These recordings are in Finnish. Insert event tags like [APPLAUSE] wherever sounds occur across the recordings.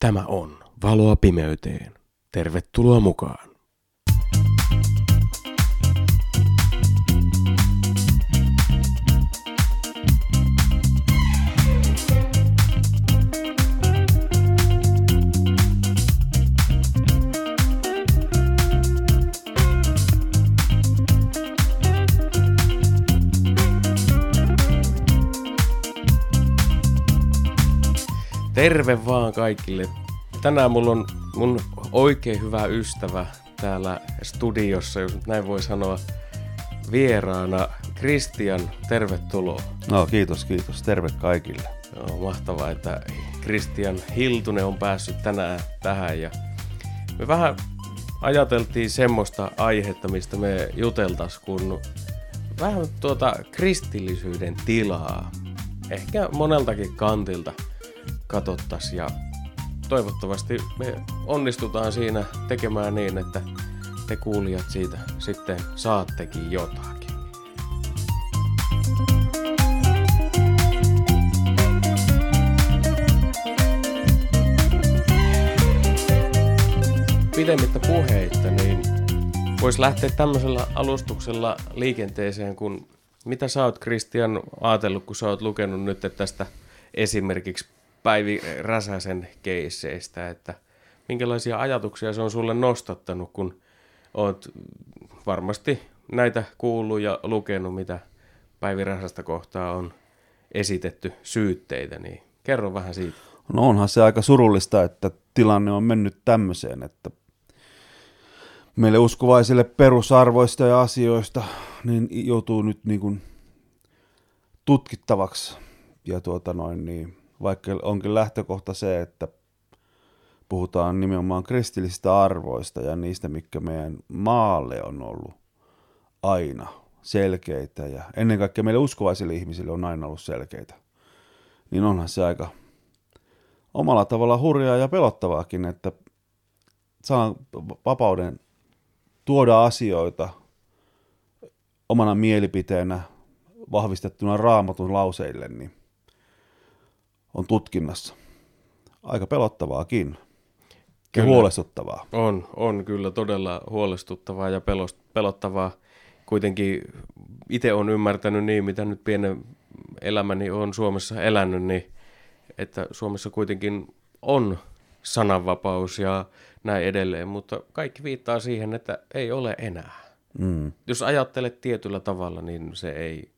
Tämä on Valoa pimeyteen. Tervetuloa mukaan. Terve vaan kaikille. Tänään mulla on mun oikein hyvä ystävä täällä studiossa, jos näin voi sanoa, vieraana. Kristian, tervetuloa. No kiitos, kiitos. Terve kaikille. Joo, mahtavaa, että Kristian Hiltunen on päässyt tänään tähän ja me vähän ajateltiin semmoista aihetta, mistä me juteltas, kun vähän tuota kristillisyyden tilaa, ehkä moneltakin kantilta katsottaisiin ja toivottavasti me onnistutaan siinä tekemään niin, että te kuulijat siitä sitten saattekin jotakin. Pidemmittä puheitta, niin voisi lähteä tämmöisellä alustuksella liikenteeseen, kun mitä sä oot Kristian ajatellut, kun sä oot lukenut nyt tästä esimerkiksi Päivi Räsäsen keisseistä, että minkälaisia ajatuksia se on sulle nostattanut, kun oot varmasti näitä kuullut ja lukenut, mitä Päivi Räsästä kohtaa on esitetty syytteitä, niin kerro vähän siitä. No onhan se aika surullista, että tilanne on mennyt tämmöiseen, että meille uskovaisille perusarvoista ja asioista niin joutuu nyt niin kuin tutkittavaksi. Ja tuota noin, niin vaikka onkin lähtökohta se, että puhutaan nimenomaan kristillisistä arvoista ja niistä, mikä meidän maalle on ollut aina selkeitä ja ennen kaikkea meille uskovaisille ihmisille on aina ollut selkeitä, niin onhan se aika omalla tavalla hurjaa ja pelottavaakin, että saan vapauden tuoda asioita omana mielipiteenä vahvistettuna raamatun lauseille, niin on tutkinnassa. Aika pelottavaakin. Ja huolestuttavaa. On, on kyllä todella huolestuttavaa ja pelottavaa. Kuitenkin itse on ymmärtänyt niin, mitä nyt pienen elämäni on Suomessa elänyt, niin että Suomessa kuitenkin on sananvapaus ja näin edelleen, mutta kaikki viittaa siihen, että ei ole enää. Mm. Jos ajattelet tietyllä tavalla, niin se ei,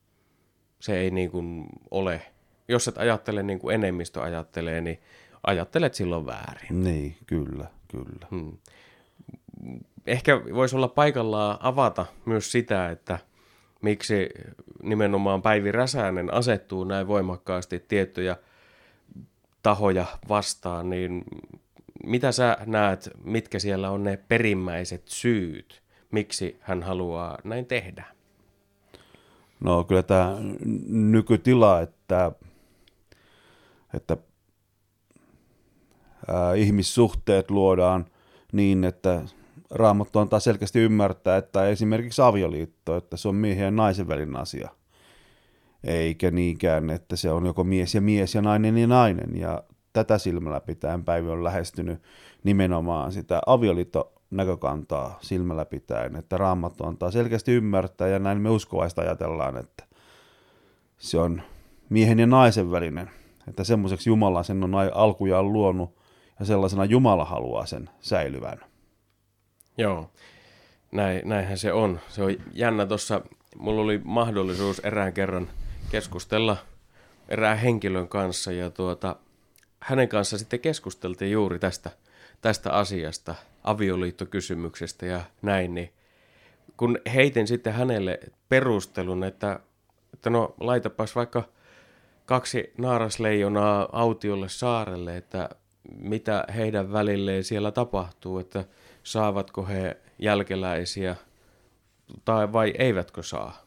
se ei niin kuin ole jos et ajattele niin kuin enemmistö ajattelee, niin ajattelet silloin väärin. Niin, kyllä, kyllä. Hmm. Ehkä voisi olla paikallaan avata myös sitä, että miksi nimenomaan Päivi Räsänen asettuu näin voimakkaasti tiettyjä tahoja vastaan, niin mitä sä näet, mitkä siellä on ne perimmäiset syyt, miksi hän haluaa näin tehdä? No kyllä tämä nykytila, että että ää, ihmissuhteet luodaan niin, että Raamattu antaa selkeästi ymmärtää, että esimerkiksi avioliitto, että se on miehen ja naisen välinen asia. Eikä niinkään, että se on joko mies ja mies ja nainen ja nainen. Ja tätä silmällä pitäen Päivi on lähestynyt nimenomaan sitä avioliitto näkökantaa silmällä pitäen, että Raamattu antaa selkeästi ymmärtää ja näin me uskovaista ajatellaan, että se on miehen ja naisen välinen että semmoiseksi Jumala sen on alkujaan luonut ja sellaisena Jumala haluaa sen säilyvän. Joo, Näin, näinhän se on. Se on jännä tuossa, mulla oli mahdollisuus erään kerran keskustella erään henkilön kanssa ja tuota, hänen kanssa sitten keskusteltiin juuri tästä, tästä asiasta, avioliittokysymyksestä ja näin, niin kun heitin sitten hänelle perustelun, että, että no laitapas vaikka – kaksi naarasleijonaa autiolle saarelle, että mitä heidän välilleen siellä tapahtuu, että saavatko he jälkeläisiä tai vai eivätkö saa.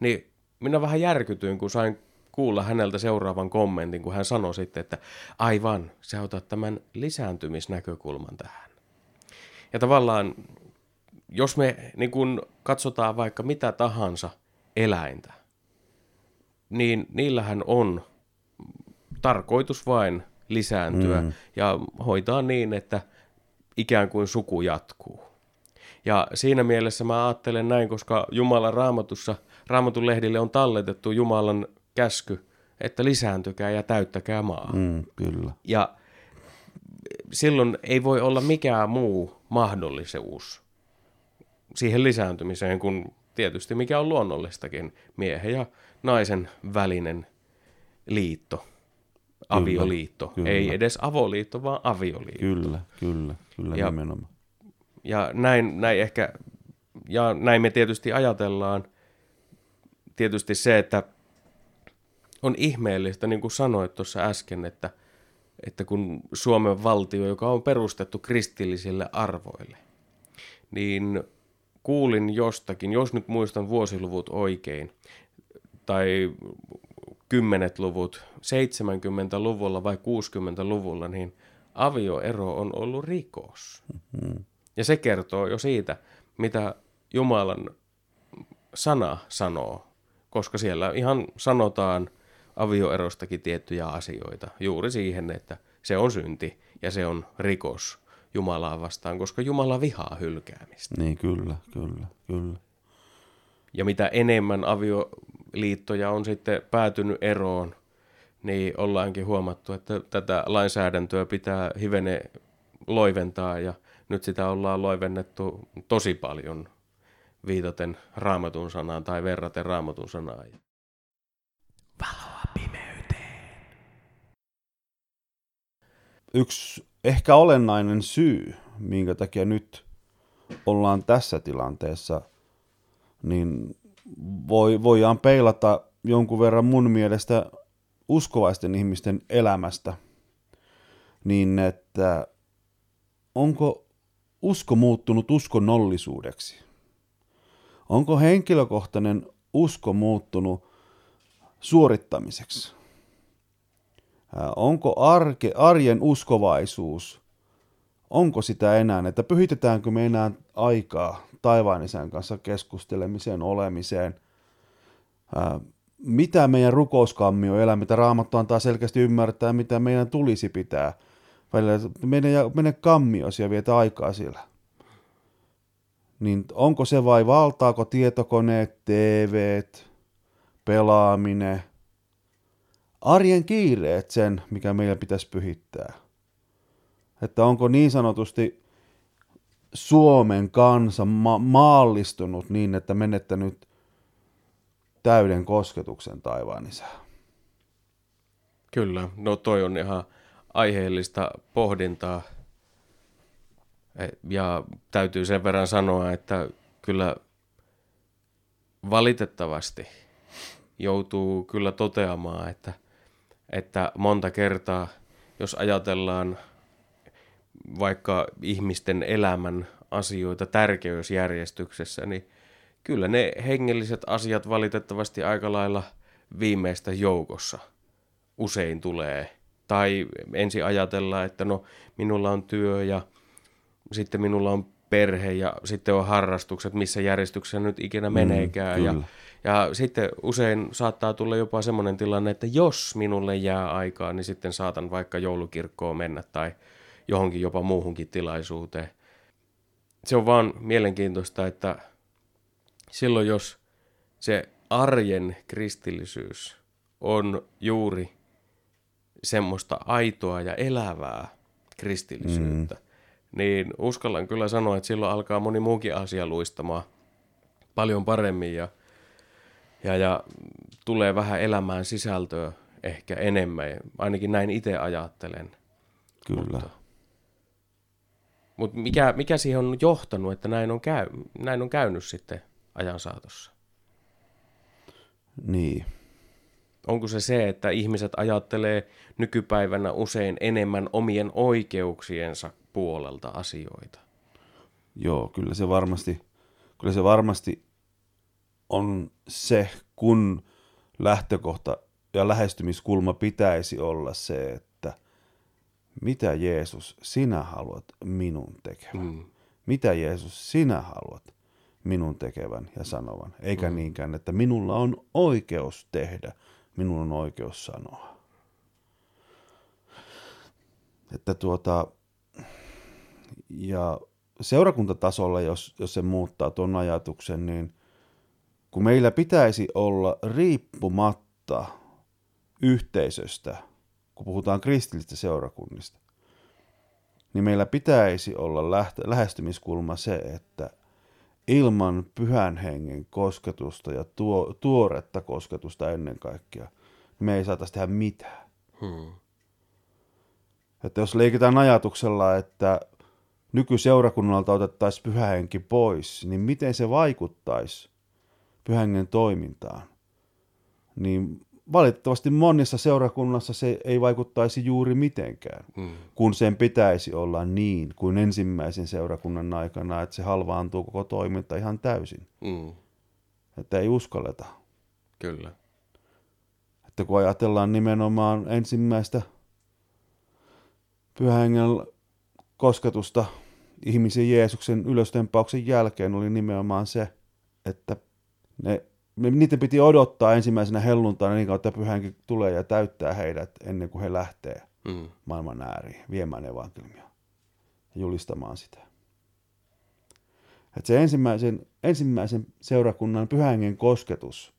Niin minä vähän järkytyin, kun sain kuulla häneltä seuraavan kommentin, kun hän sanoi sitten, että aivan, sä otat tämän lisääntymisnäkökulman tähän. Ja tavallaan, jos me niin kun katsotaan vaikka mitä tahansa eläintä, niin niillähän on tarkoitus vain lisääntyä Mm. ja hoitaa niin, että ikään kuin suku jatkuu. Ja siinä mielessä mä ajattelen näin, koska Jumalan raamatussa, raamatun lehdille on talletettu Jumalan käsky, että lisääntykää ja täyttäkää maa. Mm, kyllä. Ja silloin ei voi olla mikään muu mahdollisuus siihen lisääntymiseen kuin tietysti mikä on luonnollistakin miehen ja naisen välinen liitto, avioliitto. kyllä. Ei edes avoliitto, vaan avioliitto. Kyllä, kyllä, kyllä Ja- nimenomaan. Ja näin, näin ehkä, ja näin me tietysti ajatellaan, tietysti se, että on ihmeellistä, niin kuin sanoit tuossa äsken, että, että kun Suomen valtio, joka on perustettu kristillisille arvoille, niin kuulin jostakin, jos nyt muistan vuosiluvut oikein, tai kymmenet luvut, 70-luvulla vai 60-luvulla, niin avioero on ollut rikos. Ja se kertoo jo siitä, mitä Jumalan sana sanoo, koska siellä ihan sanotaan avioerostakin tiettyjä asioita juuri siihen, että se on synti ja se on rikos Jumalaa vastaan, koska Jumala vihaa hylkäämistä. Niin, kyllä, kyllä, kyllä. Ja mitä enemmän avioliittoja on sitten päätynyt eroon, niin ollaankin huomattu, että tätä lainsäädäntöä pitää hivene loiventaa ja nyt sitä ollaan loivennettu tosi paljon viitaten raamatun sanaan tai verraten raamatun sanaan. Yksi ehkä olennainen syy, minkä takia nyt ollaan tässä tilanteessa, niin voi, voidaan peilata jonkun verran mun mielestä uskovaisten ihmisten elämästä, niin että onko usko muuttunut uskonnollisuudeksi? Onko henkilökohtainen usko muuttunut suorittamiseksi? Onko arke, arjen uskovaisuus, onko sitä enää, että pyhitetäänkö me enää aikaa taivaan isän kanssa keskustelemiseen, olemiseen, Ää, mitä meidän rukouskammio elää, mitä Raamattu antaa selkeästi ymmärtää, mitä meidän tulisi pitää. Välillä mene, ja mene kammiosi ja vietä aikaa siellä. Niin onko se vai valtaako tietokoneet, TVt, pelaaminen, arjen kiireet sen, mikä meidän pitäisi pyhittää. Että onko niin sanotusti Suomen kansa ma- maallistunut niin, että menettänyt täyden kosketuksen taivaan isään. Kyllä, no toi on ihan aiheellista pohdintaa. E, Ja täytyy sen verran sanoa, että kyllä valitettavasti joutuu kyllä toteamaan, että, että monta kertaa, jos ajatellaan vaikka ihmisten elämän asioita tärkeysjärjestyksessä, niin kyllä ne hengelliset asiat valitettavasti aika lailla viimeistä joukossa usein tulee. Tai ensin ajatellaan, että no minulla on työ ja sitten minulla on perhe ja sitten on harrastukset, missä järjestyksessä nyt ikinä meneekään. ja, kyllä. ja sitten usein saattaa tulla jopa semmoinen tilanne, että jos minulle jää aikaa, niin sitten saatan vaikka joulukirkkoon mennä tai johonkin jopa muuhunkin tilaisuuteen. Se on vaan mielenkiintoista, että silloin jos se arjen kristillisyys on juuri semmoista aitoa ja elävää kristillisyyttä, mm. niin uskallan kyllä sanoa, että silloin alkaa moni muukin asia luistamaan paljon paremmin ja, ja, ja tulee vähän elämään sisältöä ehkä enemmän. Ainakin näin itse ajattelen. Kyllä. Mutta, mutta mikä, mikä siihen on johtanut, että näin on, käy, näin on käynyt sitten ajan saatossa? Niin. Onko se se, että ihmiset ajattelee nykypäivänä usein enemmän omien oikeuksiensa puolelta asioita? Joo, kyllä se varmasti, kyllä se varmasti on se, kun lähtökohta ja lähestymiskulma pitäisi olla se, että mitä Jeesus sinä haluat minun tekevän? Mm. Mitä Jeesus sinä haluat minun tekevän ja sanovan? Eikä mm. niinkään, että minulla on oikeus tehdä, minulla on oikeus sanoa. että tuota, ja seurakuntatasolla, jos, jos se muuttaa tuon ajatuksen, niin kun meillä pitäisi olla riippumatta yhteisöstä, kun puhutaan kristillisistä seurakunnista, niin meillä pitäisi olla lähtö, lähestymiskulma se, että ilman pyhän hengen kosketusta ja tuo, tuoretta kosketusta ennen kaikkea, niin me ei saataisi tehdä mitään. Hmm. Että jos leikitään ajatuksella, että nykyseurakunnalta otettaisiin pyhähenki pois, niin miten se vaikuttaisi pyhängen toimintaan? Niin valitettavasti monissa seurakunnassa se ei vaikuttaisi juuri mitenkään, mm. kun sen pitäisi olla niin kuin ensimmäisen seurakunnan aikana, että se halvaantuu koko toiminta ihan täysin. Mm. Että ei uskalleta. Kyllä. Että kun ajatellaan nimenomaan ensimmäistä pyhängen kosketusta ihmisen Jeesuksen ylöstempauksen jälkeen oli nimenomaan se, että ne niiden piti odottaa ensimmäisenä helluntaina niin kautta pyhänkin tulee ja täyttää heidät ennen kuin he lähtee mm. maailman ääriin viemään evankeliumia ja julistamaan sitä. Että se ensimmäisen, ensimmäisen seurakunnan pyhängen kosketus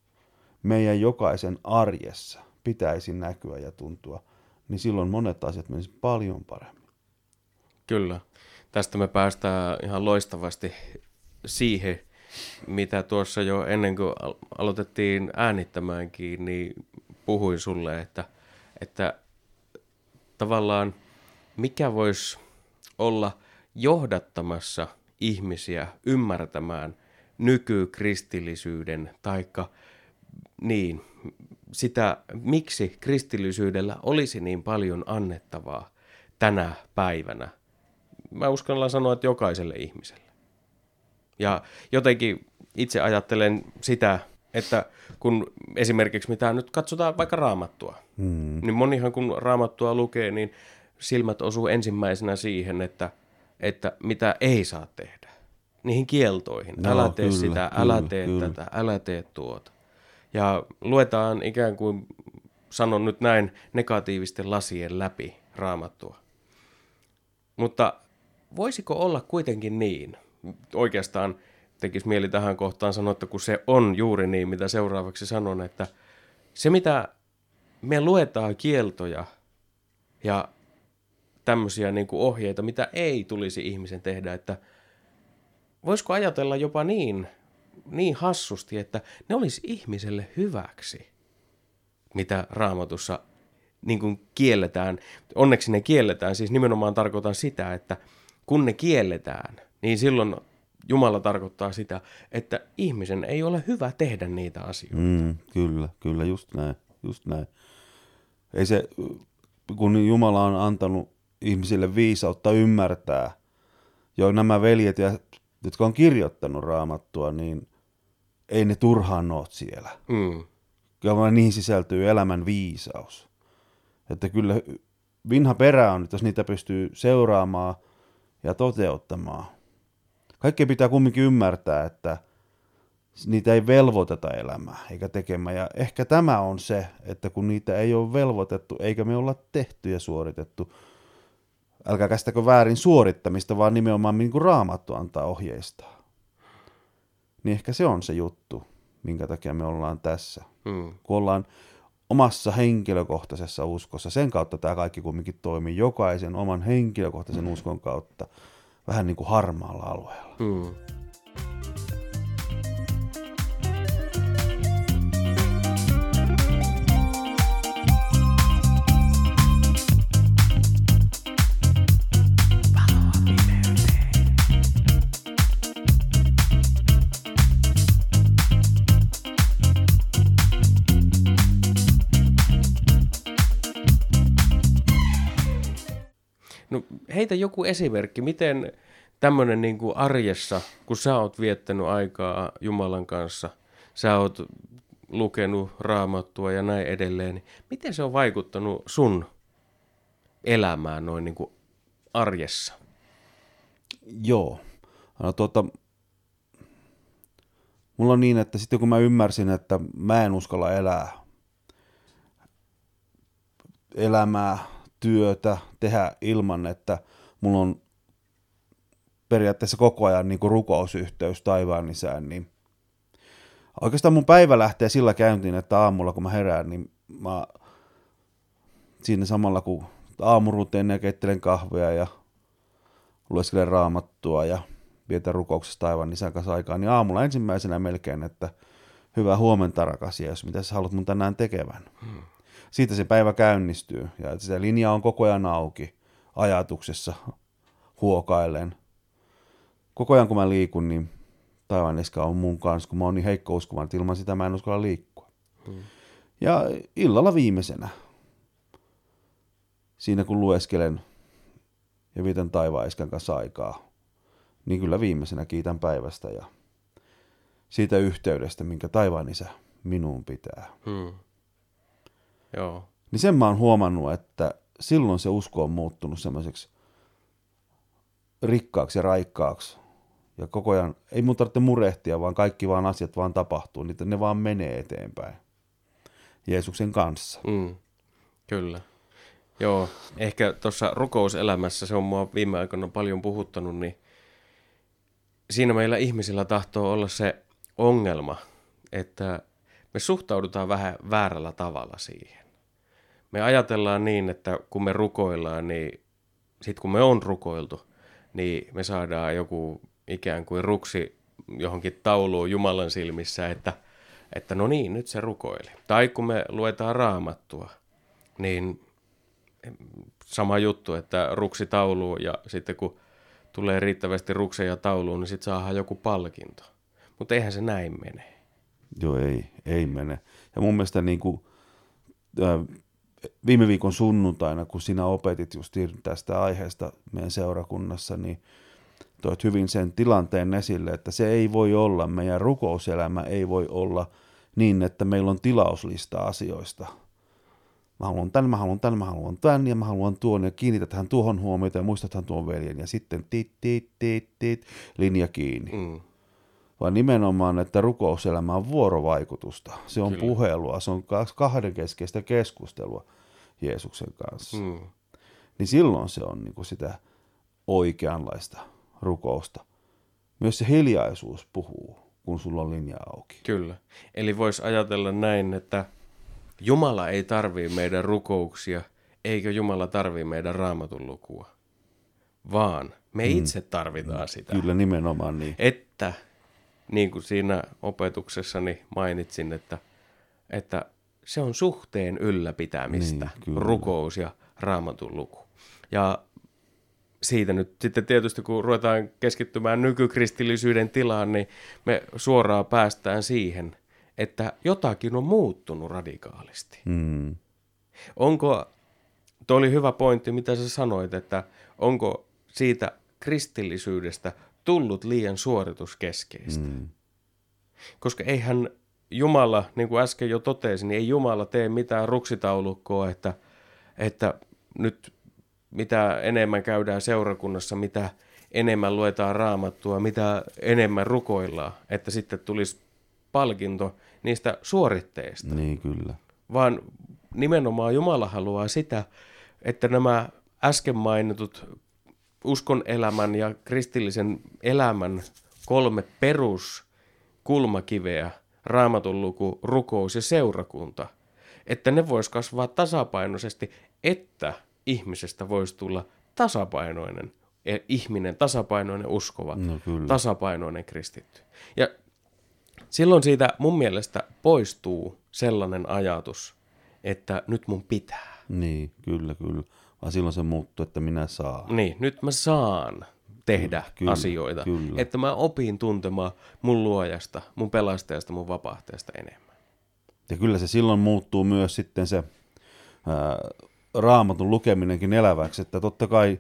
meidän jokaisen arjessa pitäisi näkyä ja tuntua, niin silloin monet asiat menisivät paljon paremmin. Kyllä. Tästä me päästään ihan loistavasti siihen, mitä tuossa jo ennen kuin aloitettiin äänittämäänkin, niin puhuin sulle, että, että tavallaan mikä voisi olla johdattamassa ihmisiä ymmärtämään nykykristillisyyden, taikka niin, sitä, miksi kristillisyydellä olisi niin paljon annettavaa tänä päivänä. Mä uskallan sanoa, että jokaiselle ihmiselle. Ja jotenkin itse ajattelen sitä, että kun esimerkiksi mitä nyt katsotaan vaikka raamattua, hmm. niin monihan kun raamattua lukee, niin silmät osuu ensimmäisenä siihen, että, että mitä ei saa tehdä. Niihin kieltoihin. No, älä tee kyllä, sitä, kyllä, älä tee kyllä. tätä, älä tee tuota. Ja luetaan ikään kuin, sanon nyt näin, negatiivisten lasien läpi raamattua. Mutta voisiko olla kuitenkin niin, oikeastaan tekisi mieli tähän kohtaan sanoa, että kun se on juuri niin, mitä seuraavaksi sanon, että se mitä me luetaan kieltoja ja tämmöisiä niin kuin ohjeita, mitä ei tulisi ihmisen tehdä, että voisiko ajatella jopa niin, niin hassusti, että ne olisi ihmiselle hyväksi, mitä raamatussa niin kuin kielletään. Onneksi ne kielletään, siis nimenomaan tarkoitan sitä, että kun ne kielletään, niin silloin Jumala tarkoittaa sitä, että ihmisen ei ole hyvä tehdä niitä asioita. Mm, kyllä, kyllä, just näin, just näin. Ei se, kun Jumala on antanut ihmisille viisautta ymmärtää, jo nämä veljet, ja, jotka on kirjoittanut raamattua, niin ei ne turhaan ole siellä. Mm. Kyllä niihin sisältyy elämän viisaus. Että kyllä vinha perä on, että jos niitä pystyy seuraamaan ja toteuttamaan, kaikkea pitää kumminkin ymmärtää, että niitä ei velvoiteta elämään eikä tekemään. Ja ehkä tämä on se, että kun niitä ei ole velvoitettu eikä me olla tehty ja suoritettu, älkää käsittäkö väärin suorittamista, vaan nimenomaan niin kuin raamattu antaa ohjeista. Niin ehkä se on se juttu, minkä takia me ollaan tässä. Hmm. Kun ollaan omassa henkilökohtaisessa uskossa, sen kautta tämä kaikki kumminkin toimii, jokaisen oman henkilökohtaisen uskon kautta – vähän niin kuin harmaalla alueella. Mm. Heitä joku esimerkki, miten tämmöinen niin kuin arjessa, kun sä oot viettänyt aikaa Jumalan kanssa, sä oot lukenut raamattua ja näin edelleen, niin miten se on vaikuttanut sun elämään noin niin kuin arjessa? Joo. No, tuota, mulla on niin, että sitten kun mä ymmärsin, että mä en uskalla elää elämää työtä tehdä ilman, että mulla on periaatteessa koko ajan niin kuin rukousyhteys taivaan isään, niin oikeastaan mun päivä lähtee sillä käyntiin, että aamulla kun mä herään, niin mä siinä samalla kun aamuruuteen ja keittelen kahvia ja lueskelen raamattua ja vietän rukouksessa taivaan isän kanssa aikaa, niin aamulla ensimmäisenä melkein, että hyvää huomenta rakas Jeesus, mitä sä haluat mun tänään tekevän. Hmm. Siitä se päivä käynnistyy ja se linja on koko ajan auki ajatuksessa huokaillen. Koko ajan kun mä liikun, niin taivaan iska on mun kanssa, kun mä oon niin heikko uskovan, että ilman sitä mä en uskalla liikkua. Hmm. Ja illalla viimeisenä, siinä kun lueskelen ja vietän taivaan iskan kanssa aikaa, niin kyllä viimeisenä kiitän päivästä ja siitä yhteydestä, minkä taivaan isä minuun pitää. Hmm. Joo. Niin sen mä oon huomannut, että silloin se usko on muuttunut semmoiseksi rikkaaksi ja raikkaaksi. Ja koko ajan, ei mun tarvitse murehtia, vaan kaikki vaan asiat vaan tapahtuu, niitä ne vaan menee eteenpäin. Jeesuksen kanssa. Mm, kyllä. Joo, ehkä tuossa rukouselämässä, se on mua viime aikoina paljon puhuttanut, niin siinä meillä ihmisillä tahtoo olla se ongelma, että me suhtaudutaan vähän väärällä tavalla siihen. Me ajatellaan niin, että kun me rukoillaan, niin sitten kun me on rukoiltu, niin me saadaan joku ikään kuin ruksi johonkin tauluun Jumalan silmissä, että, että no niin, nyt se rukoili. Tai kun me luetaan raamattua, niin sama juttu, että ruksi tauluun ja sitten kun tulee riittävästi rukseja tauluun, niin sitten saadaan joku palkinto. Mutta eihän se näin mene. Joo, ei, ei mene. Ja mun mielestä niin kuin, äh, viime viikon sunnuntaina, kun sinä opetit just tästä aiheesta meidän seurakunnassa, niin toit hyvin sen tilanteen esille, että se ei voi olla, meidän rukouselämä ei voi olla niin, että meillä on tilauslista asioista. Mä haluan tämän, mä haluan tämän, mä haluan tämän ja mä haluan tuon ja kiinnitetään tuohon huomiota ja muistathan tuon veljen ja sitten tit, tit, tit, tit, linja kiinni. Mm vaan nimenomaan, että rukouselämä on vuorovaikutusta. Se on Kyllä. puhelua, se on kahdenkeskeistä keskustelua Jeesuksen kanssa. Mm. Niin silloin se on niin kuin sitä oikeanlaista rukousta. Myös se hiljaisuus puhuu, kun sulla on linja auki. Kyllä. Eli voisi ajatella näin, että Jumala ei tarvii meidän rukouksia, eikä Jumala tarvii meidän raamatun lukua, vaan me mm. itse tarvitaan sitä. Kyllä, nimenomaan niin. Että niin kuin siinä opetuksessani mainitsin, että, että se on suhteen ylläpitämistä, niin, rukous ja raamatun luku. Ja siitä nyt sitten tietysti, kun ruvetaan keskittymään nykykristillisyyden tilaan, niin me suoraan päästään siihen, että jotakin on muuttunut radikaalisti. Mm. Onko, tuo oli hyvä pointti, mitä sä sanoit, että onko siitä kristillisyydestä tullut liian suorituskeskeistä. Mm. Koska eihän Jumala, niin kuin äsken jo totesin, niin ei Jumala tee mitään ruksitaulukkoa, että, että nyt mitä enemmän käydään seurakunnassa, mitä enemmän luetaan raamattua, mitä enemmän rukoillaan, että sitten tulisi palkinto niistä suoritteista. Niin, kyllä. Vaan nimenomaan Jumala haluaa sitä, että nämä äsken mainitut uskon elämän ja kristillisen elämän kolme peruskulmakiveä, raamatun luku, rukous ja seurakunta, että ne vois kasvaa tasapainoisesti, että ihmisestä voisi tulla tasapainoinen e, ihminen, tasapainoinen uskova, no, tasapainoinen kristitty. Ja silloin siitä mun mielestä poistuu sellainen ajatus, että nyt mun pitää. Niin, kyllä, kyllä vaan silloin se muuttuu, että minä saan. Niin, nyt mä saan tehdä kyllä, asioita, kyllä. että mä opin tuntemaan mun luojasta, mun pelastajasta, mun vapahtajasta enemmän. Ja kyllä se silloin muuttuu myös sitten se ää, raamatun lukeminenkin eläväksi, että totta kai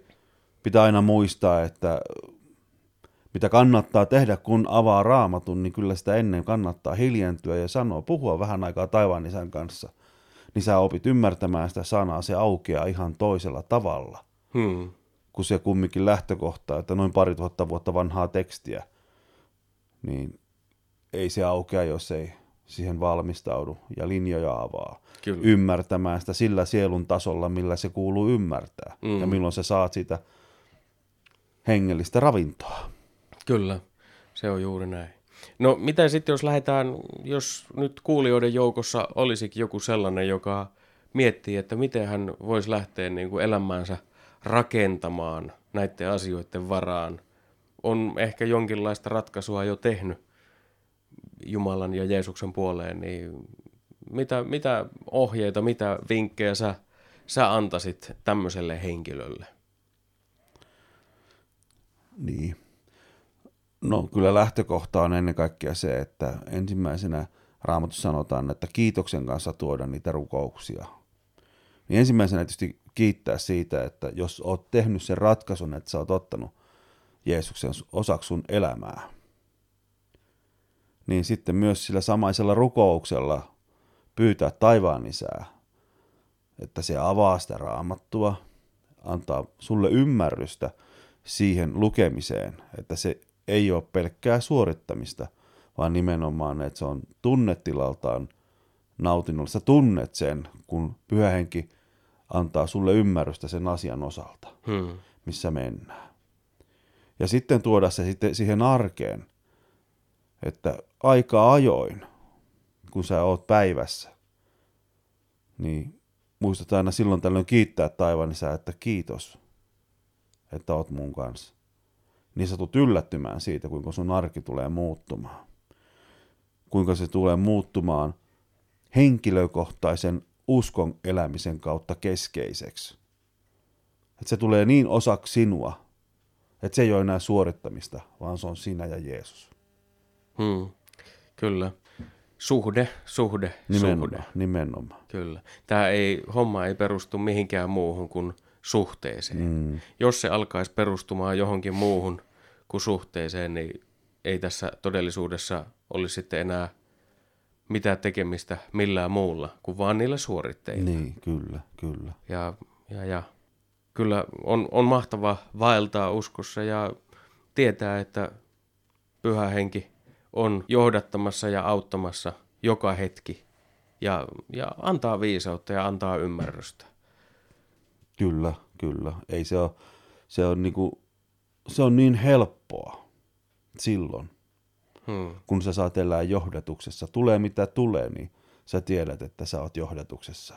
pitää aina muistaa, että mitä kannattaa tehdä, kun avaa raamatun, niin kyllä sitä ennen kannattaa hiljentyä ja sanoa, puhua vähän aikaa taivaan isän kanssa – niin sä opit ymmärtämään sitä sanaa, se aukeaa ihan toisella tavalla. Hmm. Kun se kumminkin lähtökohta, että noin pari tuhatta vuotta vanhaa tekstiä, niin ei se aukea, jos ei siihen valmistaudu ja linjoja avaa. Kyllä. Ymmärtämään sitä sillä sielun tasolla, millä se kuuluu ymmärtää. Mm. Ja milloin sä saat sitä hengellistä ravintoa. Kyllä, se on juuri näin. No mitä sitten, jos lähdetään, jos nyt kuulijoiden joukossa olisikin joku sellainen, joka miettii, että miten hän voisi lähteä niin kuin elämäänsä rakentamaan näiden asioiden varaan. On ehkä jonkinlaista ratkaisua jo tehnyt Jumalan ja Jeesuksen puoleen, niin mitä, mitä ohjeita, mitä vinkkejä sä, sä antaisit tämmöiselle henkilölle? Niin. No kyllä lähtökohta on ennen kaikkea se, että ensimmäisenä Raamatussa sanotaan, että kiitoksen kanssa tuoda niitä rukouksia. Niin ensimmäisenä tietysti kiittää siitä, että jos oot tehnyt sen ratkaisun, että sä oot ottanut Jeesuksen osaksi sun elämää, niin sitten myös sillä samaisella rukouksella pyytää taivaan isää, että se avaa sitä raamattua, antaa sulle ymmärrystä siihen lukemiseen, että se ei ole pelkkää suorittamista, vaan nimenomaan, että se on tunnetilaltaan nautinnollista. Sä tunnet sen, kun pyhä henki antaa sulle ymmärrystä sen asian osalta, Hmm. missä mennään. Ja sitten tuoda se sitten siihen arkeen, että aika ajoin, kun sä oot päivässä, niin muistat aina silloin tällöin kiittää taivaan isää, että kiitos, että oot mun kanssa. Niin sä tulet yllättymään siitä, kuinka sun arki tulee muuttumaan. Kuinka se tulee muuttumaan henkilökohtaisen uskon elämisen kautta keskeiseksi. Että se tulee niin osaksi sinua, että se ei ole enää suorittamista, vaan se on sinä ja Jeesus. Hmm. Kyllä. Suhde, suhde, Nimenomaan. suhde. nimenomaan. Kyllä. Tämä ei, homma ei perustu mihinkään muuhun kuin suhteeseen. Mm. Jos se alkaisi perustumaan johonkin muuhun kuin suhteeseen, niin ei tässä todellisuudessa olisi sitten enää mitään tekemistä millään muulla kuin vaan niillä suoritteilla. Niin, kyllä, kyllä. Ja, ja, ja kyllä on, on mahtava vaeltaa uskossa ja tietää, että pyhä henki on johdattamassa ja auttamassa joka hetki ja, ja antaa viisautta ja antaa ymmärrystä. Kyllä, kyllä. Ei se ole, se on niinku, se on niin helppoa silloin, Hmm. kun sä saat elää johdatuksessa. Tulee mitä tulee, niin sä tiedät, että sä oot johdatuksessa.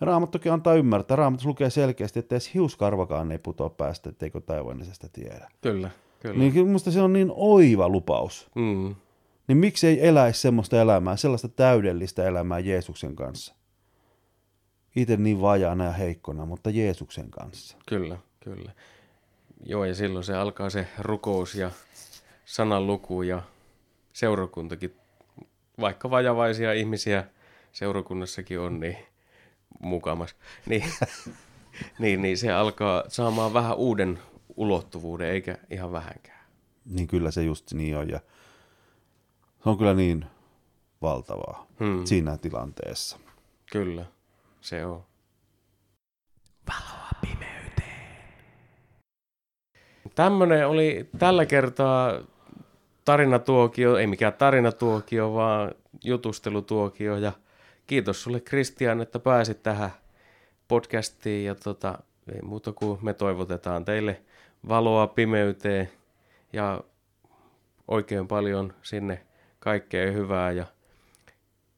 Ja Raamattokin antaa ymmärtää. Raamattu lukee selkeästi, että edes hiuskarvakaan ei putoa päästä, etteikö taivaallisesta tiedä. Kyllä, kyllä. Niin kyllä musta se on niin oiva lupaus. Hmm. Niin miksi ei eläisi semmoista elämää, sellaista täydellistä elämää Jeesuksen kanssa? Itse niin vajaana ja heikkona, mutta Jeesuksen kanssa. Kyllä, kyllä. Joo, ja silloin se alkaa se rukous ja sanan luku ja seurakuntakin, vaikka vajavaisia ihmisiä seurakunnassakin on, niin mukamas, niin, [LAUGHS] niin, niin se alkaa saamaan vähän uuden ulottuvuuden, eikä ihan vähänkään. Niin kyllä se just niin on. Ja se on kyllä niin valtavaa Hmm. siinä tilanteessa. Kyllä, se on. Tämmönen oli tällä kertaa tarinatuokio, ei mikään tarinatuokio, vaan jutustelutuokio. Ja kiitos sulle Kristian, että pääsit tähän podcastiin. Ja tota, ei muuta kuin me toivotetaan teille valoa pimeyteen ja oikein paljon sinne kaikkea hyvää. Ja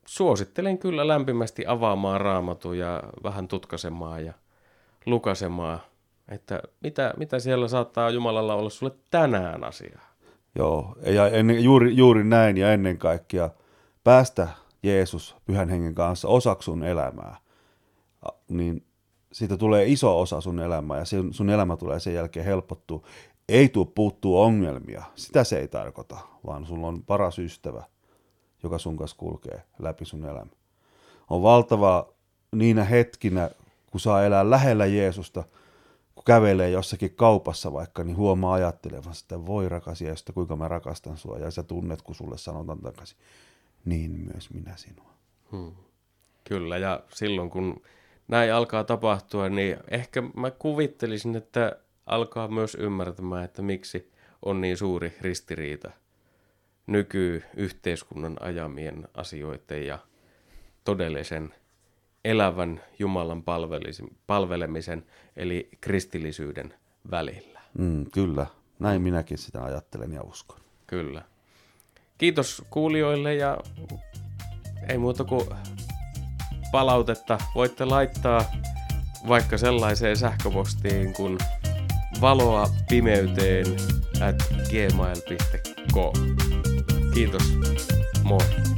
suosittelen kyllä lämpimästi avaamaan raamatun ja vähän tutkaisemaan ja lukasemaan, että mitä, mitä siellä saattaa Jumalalla olla sulle tänään asiaa. Joo, ja ennen, juuri, juuri näin ja ennen kaikkea päästä Jeesus pyhän hengen kanssa osaksi sun elämää, niin siitä tulee iso osa sun elämää ja sun, elämä tulee sen jälkeen helpottua. Ei tuu puuttuu ongelmia, sitä se ei tarkoita, vaan sulla on paras ystävä, joka sun kanssa kulkee läpi sun elämä. On valtava niinä hetkinä, kun saa elää lähellä Jeesusta, kun kävelee jossakin kaupassa vaikka, niin huomaa ajattelevan sitä, voi rakas Jeesus, kuinka mä rakastan sua, ja sä tunnet, kun sulle sanotaan takaisin, niin myös minä sinua. Hmm. Kyllä, ja silloin kun näin alkaa tapahtua, niin ehkä mä kuvittelisin, että alkaa myös ymmärtämään, että miksi on niin suuri ristiriita nykyyhteiskunnan ajamien asioiden ja todellisen elävän Jumalan palvelemisen, eli kristillisyyden välillä. Mm, kyllä, näin minäkin sitä ajattelen ja uskon. Kyllä. Kiitos kuulijoille ja ei muuta kuin palautetta voitte laittaa vaikka sellaiseen sähköpostiin kuin valoa pimeyteen at gmail.com. Kiitos, moi!